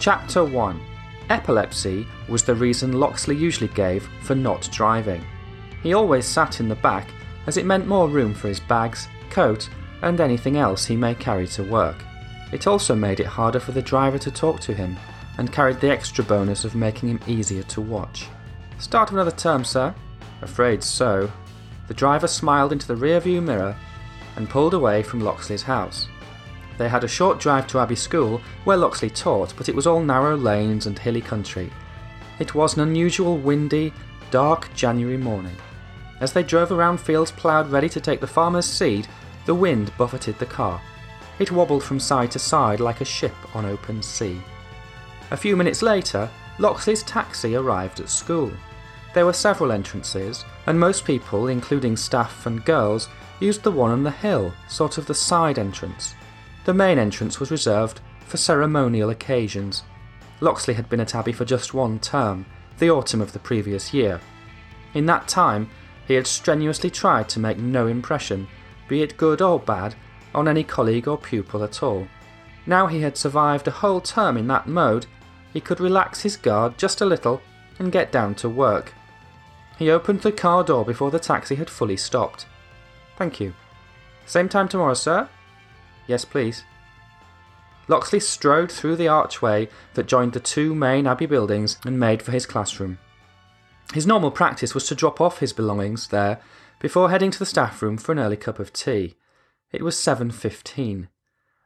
Chapter 1 Epilepsy was the reason Locksley usually gave for not driving. He always sat in the back as it meant more room for his bags, coat, and anything else he may carry to work. It also made it harder for the driver to talk to him and carried the extra bonus of making him easier to watch. Start of another term, sir? Afraid so. The driver smiled into the rearview mirror and pulled away from Locksley's house. They had a short drive to Abbey School, where Locksley taught, but it was all narrow lanes and hilly country. It was an unusual windy, dark January morning. As they drove around fields ploughed ready to take the farmer's seed, the wind buffeted the car. It wobbled from side to side like a ship on open sea. A few minutes later, Locksley's taxi arrived at school. There were several entrances, and most people, including staff and girls, used the one on the hill, sort of the side entrance. The main entrance was reserved for ceremonial occasions. Locksley had been at Abbey for just one term, the autumn of the previous year. In that time, he had strenuously tried to make no impression, be it good or bad, on any colleague or pupil at all. Now he had survived a whole term in that mode, he could relax his guard just a little and get down to work. He opened the car door before the taxi had fully stopped. Thank you. Same time tomorrow, sir? Yes, please. Locksley strode through the archway that joined the two main Abbey buildings and made for his classroom. His normal practice was to drop off his belongings there before heading to the staff room for an early cup of tea. It was 7.15.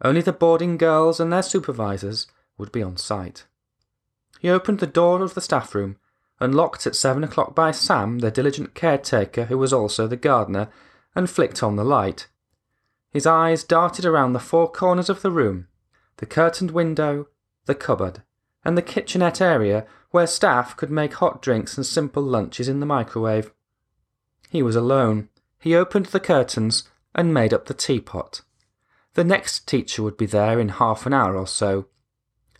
Only the boarding girls and their supervisors would be on site. He opened the door of the staff room, unlocked at seven o'clock by Sam, the diligent caretaker who was also the gardener, and flicked on the light. His eyes darted around the four corners of the room the curtained window, the cupboard, and the kitchenette area where staff could make hot drinks and simple lunches in the microwave. He was alone. He opened the curtains and made up the teapot. The next teacher would be there in half an hour or so.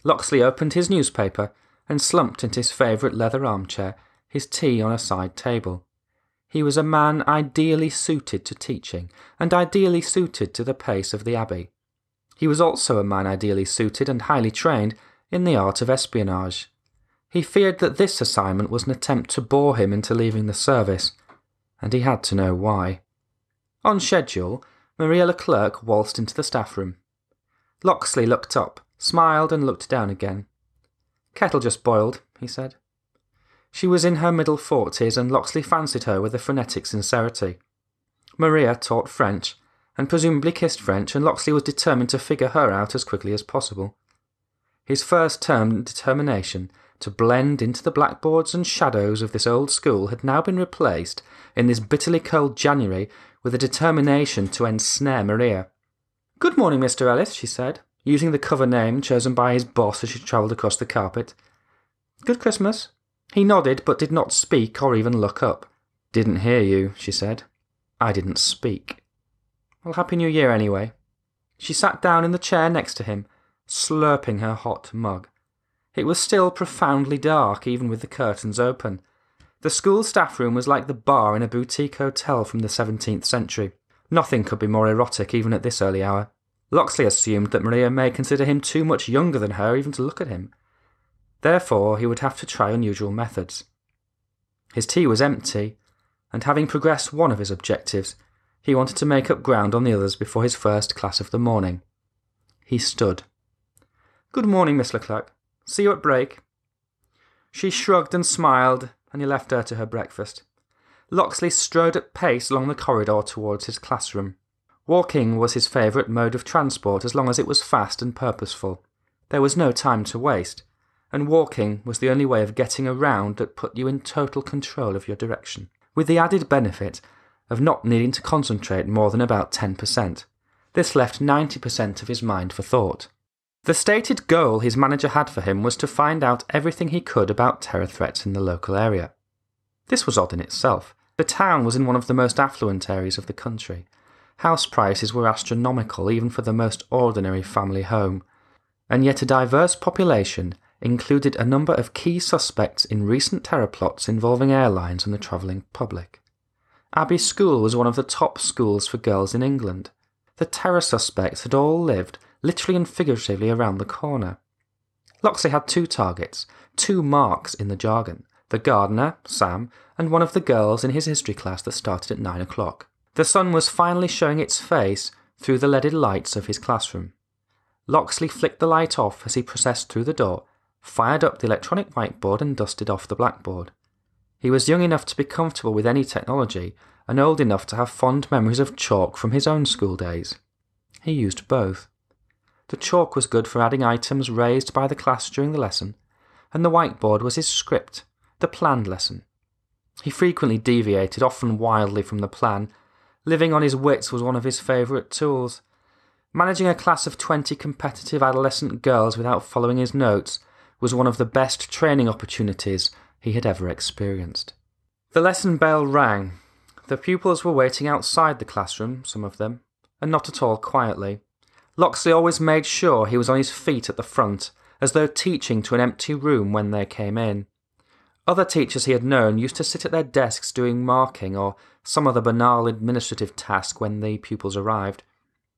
Locksley opened his newspaper and slumped into his favourite leather armchair, his tea on a side table. He was a man ideally suited to teaching, and ideally suited to the pace of the Abbey. He was also a man ideally suited and highly trained in the art of espionage. He feared that this assignment was an attempt to bore him into leaving the service, and he had to know why. On schedule, Maria Leclerc waltzed into the staff room. Locksley looked up, smiled, and looked down again. Kettle just boiled, he said. She was in her middle forties, and Locksley fancied her with a frenetic sincerity. Maria taught French, and presumably kissed French, and Locksley was determined to figure her out as quickly as possible. His first term determination to blend into the blackboards and shadows of this old school had now been replaced, in this bitterly cold January, with a determination to ensnare Maria. Good morning, Mr. Ellis, she said, using the cover name chosen by his boss as she travelled across the carpet. Good Christmas. He nodded, but did not speak or even look up. Didn't hear you, she said. I didn't speak. Well, Happy New Year anyway. She sat down in the chair next to him, slurping her hot mug. It was still profoundly dark, even with the curtains open. The school staff room was like the bar in a boutique hotel from the 17th century. Nothing could be more erotic even at this early hour. Locksley assumed that Maria may consider him too much younger than her even to look at him. Therefore, he would have to try unusual methods. His tea was empty, and having progressed one of his objectives, he wanted to make up ground on the others before his first class of the morning. He stood. Good morning, Miss Leclerc. See you at break. She shrugged and smiled, and he left her to her breakfast. Locksley strode at pace along the corridor towards his classroom. Walking was his favourite mode of transport as long as it was fast and purposeful. There was no time to waste and walking was the only way of getting around that put you in total control of your direction, with the added benefit of not needing to concentrate more than about 10%. This left 90% of his mind for thought. The stated goal his manager had for him was to find out everything he could about terror threats in the local area. This was odd in itself. The town was in one of the most affluent areas of the country. House prices were astronomical even for the most ordinary family home, and yet a diverse population included a number of key suspects in recent terror plots involving airlines and the travelling public. Abbey School was one of the top schools for girls in England. The terror suspects had all lived, literally and figuratively, around the corner. Locksley had two targets, two marks in the jargon the gardener, Sam, and one of the girls in his history class that started at nine o'clock. The sun was finally showing its face through the leaded lights of his classroom. Locksley flicked the light off as he processed through the door, fired up the electronic whiteboard, and dusted off the blackboard. He was young enough to be comfortable with any technology, and old enough to have fond memories of chalk from his own school days. He used both. The chalk was good for adding items raised by the class during the lesson, and the whiteboard was his script, the planned lesson. He frequently deviated, often wildly from the plan. Living on his wits was one of his favourite tools. Managing a class of 20 competitive adolescent girls without following his notes was one of the best training opportunities he had ever experienced. The lesson bell rang. The pupils were waiting outside the classroom, some of them, and not at all quietly. Locksley always made sure he was on his feet at the front, as though teaching to an empty room when they came in. Other teachers he had known used to sit at their desks doing marking or some other banal administrative task when the pupils arrived.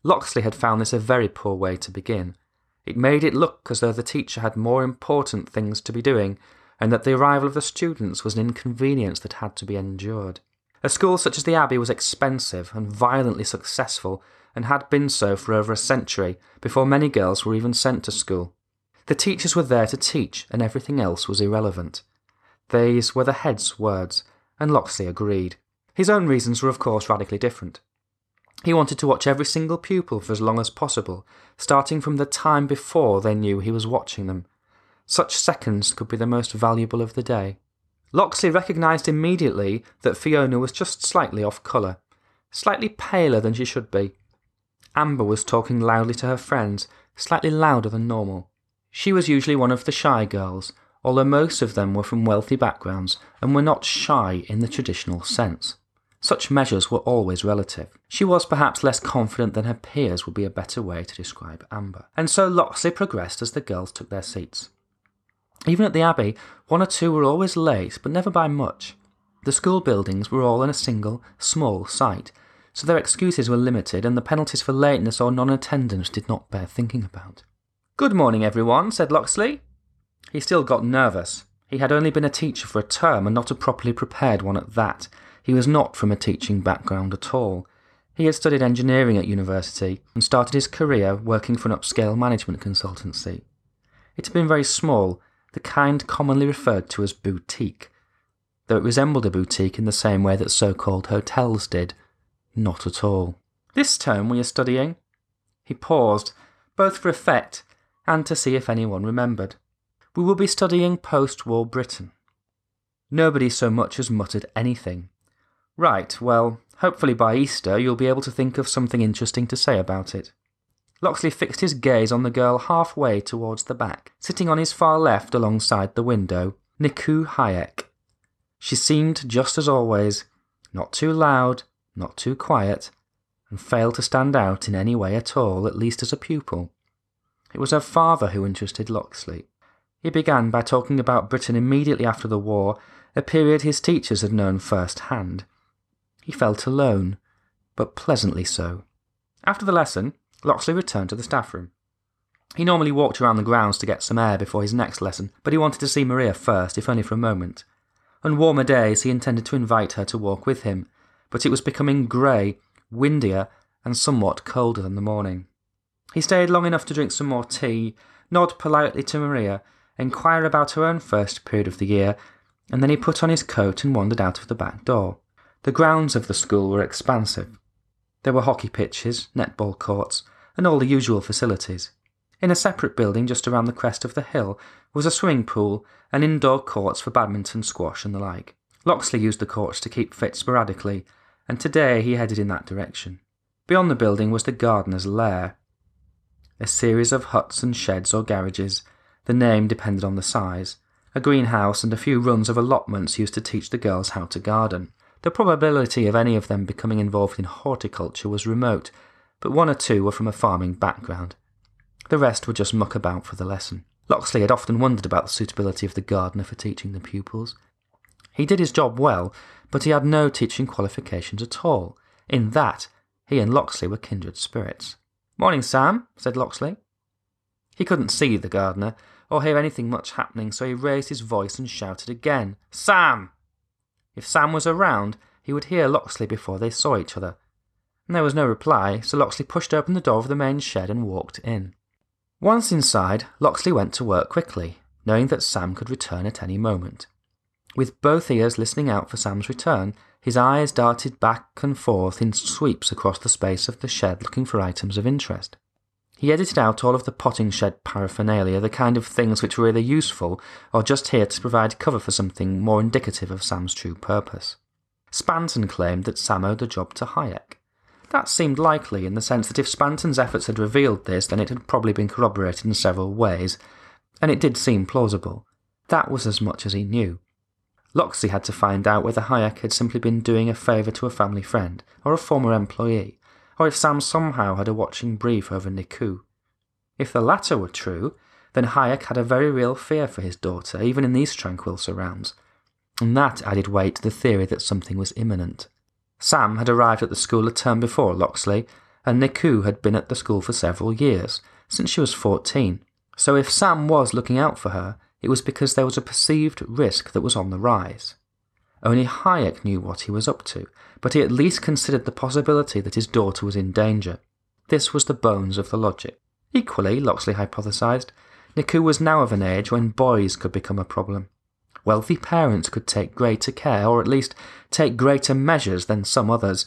Locksley had found this a very poor way to begin. It made it look as though the teacher had more important things to be doing, and that the arrival of the students was an inconvenience that had to be endured. A school such as the Abbey was expensive and violently successful, and had been so for over a century before many girls were even sent to school. The teachers were there to teach, and everything else was irrelevant. These were the head's words, and Locksley agreed. His own reasons were, of course, radically different. He wanted to watch every single pupil for as long as possible, starting from the time before they knew he was watching them. Such seconds could be the most valuable of the day. Locksley recognised immediately that Fiona was just slightly off colour, slightly paler than she should be. Amber was talking loudly to her friends, slightly louder than normal. She was usually one of the shy girls, although most of them were from wealthy backgrounds and were not shy in the traditional sense. Such measures were always relative. She was perhaps less confident than her peers would be a better way to describe Amber. And so Locksley progressed as the girls took their seats. Even at the Abbey, one or two were always late, but never by much. The school buildings were all in a single, small site, so their excuses were limited and the penalties for lateness or non attendance did not bear thinking about. Good morning, everyone, said Locksley. He still got nervous. He had only been a teacher for a term and not a properly prepared one at that. He was not from a teaching background at all. He had studied engineering at university and started his career working for an upscale management consultancy. It had been very small, the kind commonly referred to as boutique, though it resembled a boutique in the same way that so called hotels did. Not at all. This term we are studying. He paused, both for effect and to see if anyone remembered we will be studying post war Britain. Nobody so much as muttered anything. Right, well, hopefully by Easter you'll be able to think of something interesting to say about it. Locksley fixed his gaze on the girl halfway towards the back, sitting on his far left alongside the window, Niku Hayek. She seemed just as always, not too loud, not too quiet, and failed to stand out in any way at all, at least as a pupil. It was her father who interested Locksley. He began by talking about Britain immediately after the war, a period his teachers had known first hand. He felt alone, but pleasantly so. After the lesson, Locksley returned to the staff room. He normally walked around the grounds to get some air before his next lesson, but he wanted to see Maria first, if only for a moment. On warmer days, he intended to invite her to walk with him, but it was becoming grey, windier, and somewhat colder than the morning. He stayed long enough to drink some more tea, nod politely to Maria, inquire about her own first period of the year, and then he put on his coat and wandered out of the back door. The grounds of the school were expansive. There were hockey pitches, netball courts, and all the usual facilities. In a separate building just around the crest of the hill was a swimming pool and indoor courts for badminton, squash, and the like. Locksley used the courts to keep fit sporadically, and today he headed in that direction. Beyond the building was the gardener's lair, a series of huts and sheds or garages, the name depended on the size. A greenhouse and a few runs of allotments used to teach the girls how to garden. The probability of any of them becoming involved in horticulture was remote, but one or two were from a farming background. The rest were just muck about for the lesson. Locksley had often wondered about the suitability of the gardener for teaching the pupils. He did his job well, but he had no teaching qualifications at all. In that, he and Locksley were kindred spirits. Morning, Sam, said Locksley. He couldn't see the gardener, or hear anything much happening, so he raised his voice and shouted again, Sam! If Sam was around, he would hear Locksley before they saw each other. And there was no reply, so Locksley pushed open the door of the main shed and walked in. Once inside, Locksley went to work quickly, knowing that Sam could return at any moment. With both ears listening out for Sam's return, his eyes darted back and forth in sweeps across the space of the shed looking for items of interest. He edited out all of the potting shed paraphernalia, the kind of things which were either useful or just here to provide cover for something more indicative of Sam's true purpose. Spanton claimed that Sam owed the job to Hayek. That seemed likely in the sense that if Spanton's efforts had revealed this, then it had probably been corroborated in several ways, and it did seem plausible. That was as much as he knew. Locksley had to find out whether Hayek had simply been doing a favour to a family friend, or a former employee, or if Sam somehow had a watching brief over Niku. If the latter were true, then Hayek had a very real fear for his daughter, even in these tranquil surrounds, and that added weight to the theory that something was imminent. Sam had arrived at the school a term before Locksley, and Niku had been at the school for several years, since she was fourteen. So if Sam was looking out for her, it was because there was a perceived risk that was on the rise. Only Hayek knew what he was up to, but he at least considered the possibility that his daughter was in danger. This was the bones of the logic. Equally, Locksley hypothesized, Niku was now of an age when boys could become a problem. Wealthy parents could take greater care, or at least take greater measures than some others,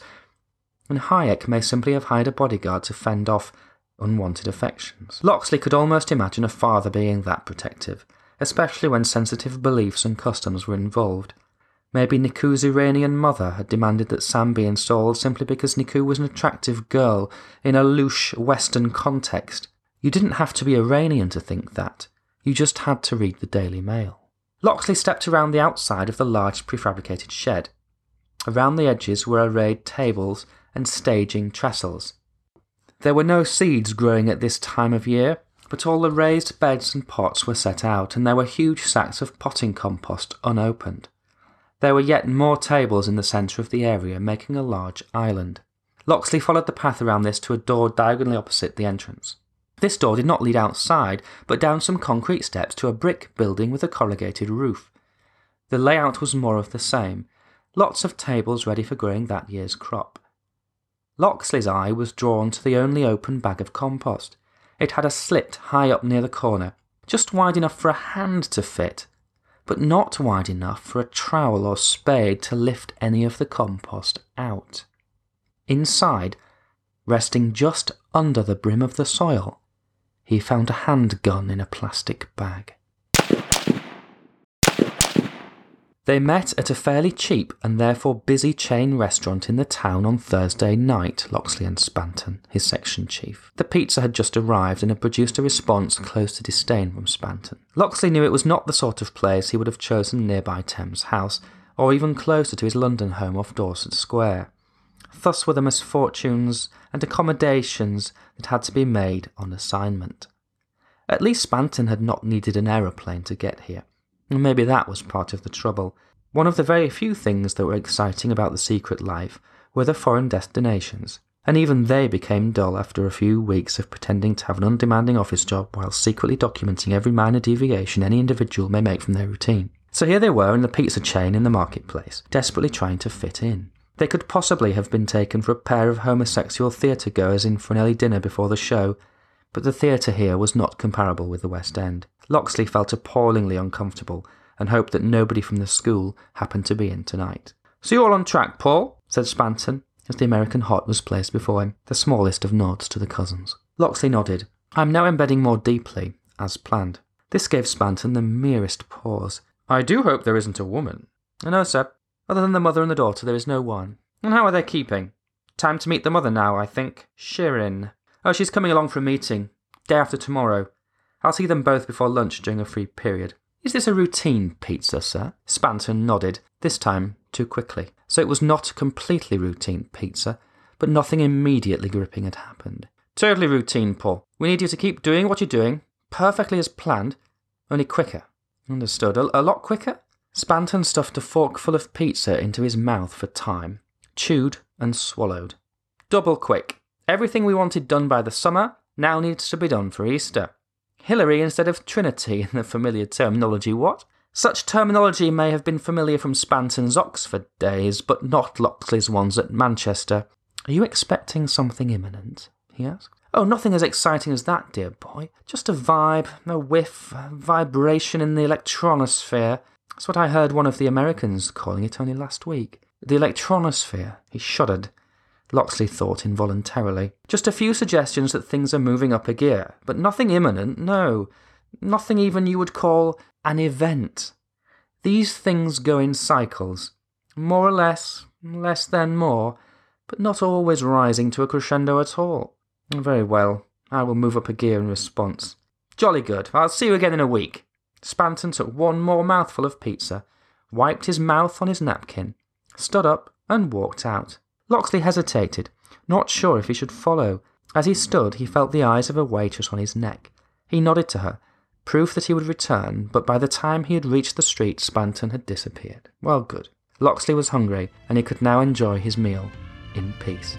and Hayek may simply have hired a bodyguard to fend off unwanted affections. Locksley could almost imagine a father being that protective, especially when sensitive beliefs and customs were involved. Maybe Niku's Iranian mother had demanded that Sam be installed simply because Niku was an attractive girl in a louche Western context. You didn't have to be Iranian to think that. You just had to read the Daily Mail. Locksley stepped around the outside of the large prefabricated shed. Around the edges were arrayed tables and staging trestles. There were no seeds growing at this time of year, but all the raised beds and pots were set out, and there were huge sacks of potting compost unopened. There were yet more tables in the centre of the area, making a large island. Locksley followed the path around this to a door diagonally opposite the entrance. This door did not lead outside, but down some concrete steps to a brick building with a corrugated roof. The layout was more of the same lots of tables ready for growing that year's crop. Locksley's eye was drawn to the only open bag of compost. It had a slit high up near the corner, just wide enough for a hand to fit, but not wide enough for a trowel or spade to lift any of the compost out. Inside, resting just under the brim of the soil, he found a handgun in a plastic bag. They met at a fairly cheap and therefore busy chain restaurant in the town on Thursday night, Locksley and Spanton, his section chief. The pizza had just arrived and had produced a response close to disdain from Spanton. Locksley knew it was not the sort of place he would have chosen nearby Thames House, or even closer to his London home off Dorset Square. Thus were the misfortunes and accommodations that had to be made on assignment. At least Spanton had not needed an aeroplane to get here. And maybe that was part of the trouble. One of the very few things that were exciting about the secret life were the foreign destinations, and even they became dull after a few weeks of pretending to have an undemanding office job while secretly documenting every minor deviation any individual may make from their routine. So here they were in the pizza chain in the marketplace, desperately trying to fit in. They could possibly have been taken for a pair of homosexual theatre goers in for an early dinner before the show, but the theatre here was not comparable with the West End. Locksley felt appallingly uncomfortable and hoped that nobody from the school happened to be in tonight. So you're all on track, Paul, said Spanton, as the American hot was placed before him, the smallest of nods to the cousins. Locksley nodded. I'm now embedding more deeply, as planned. This gave Spanton the merest pause. I do hope there isn't a woman. No, sir. Other than the mother and the daughter, there is no one. And how are they keeping? Time to meet the mother now, I think. Shirin. Oh, she's coming along for a meeting. Day after tomorrow. I'll see them both before lunch during a free period. Is this a routine pizza, sir? Spanton nodded, this time too quickly. So it was not completely routine pizza, but nothing immediately gripping had happened. Totally routine, Paul. We need you to keep doing what you're doing, perfectly as planned, only quicker. Understood. A, a lot quicker? Spanton stuffed a forkful of pizza into his mouth for time, chewed and swallowed. Double quick. Everything we wanted done by the summer now needs to be done for Easter. Hilary instead of Trinity in the familiar terminology, what? Such terminology may have been familiar from Spanton's Oxford days, but not Locksley's ones at Manchester. Are you expecting something imminent? he asked. Oh, nothing as exciting as that, dear boy. Just a vibe, a whiff, a vibration in the electronosphere. That's what I heard one of the Americans calling it only last week. The electronosphere. He shuddered. Locksley thought involuntarily. Just a few suggestions that things are moving up a gear, but nothing imminent, no. Nothing even you would call an event. These things go in cycles. More or less, less than more, but not always rising to a crescendo at all. Very well. I will move up a gear in response. Jolly good. I'll see you again in a week. Spanton took one more mouthful of pizza, wiped his mouth on his napkin, stood up, and walked out. Locksley hesitated, not sure if he should follow. As he stood, he felt the eyes of a waitress on his neck. He nodded to her, proof that he would return, but by the time he had reached the street, Spanton had disappeared. Well, good. Locksley was hungry, and he could now enjoy his meal in peace.